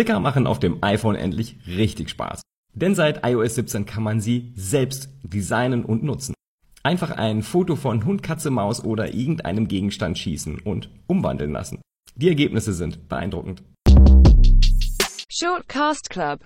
Sticker machen auf dem iPhone endlich richtig Spaß. Denn seit iOS 17 kann man sie selbst designen und nutzen. Einfach ein Foto von Hund, Katze, Maus oder irgendeinem Gegenstand schießen und umwandeln lassen. Die Ergebnisse sind beeindruckend. Shortcast Club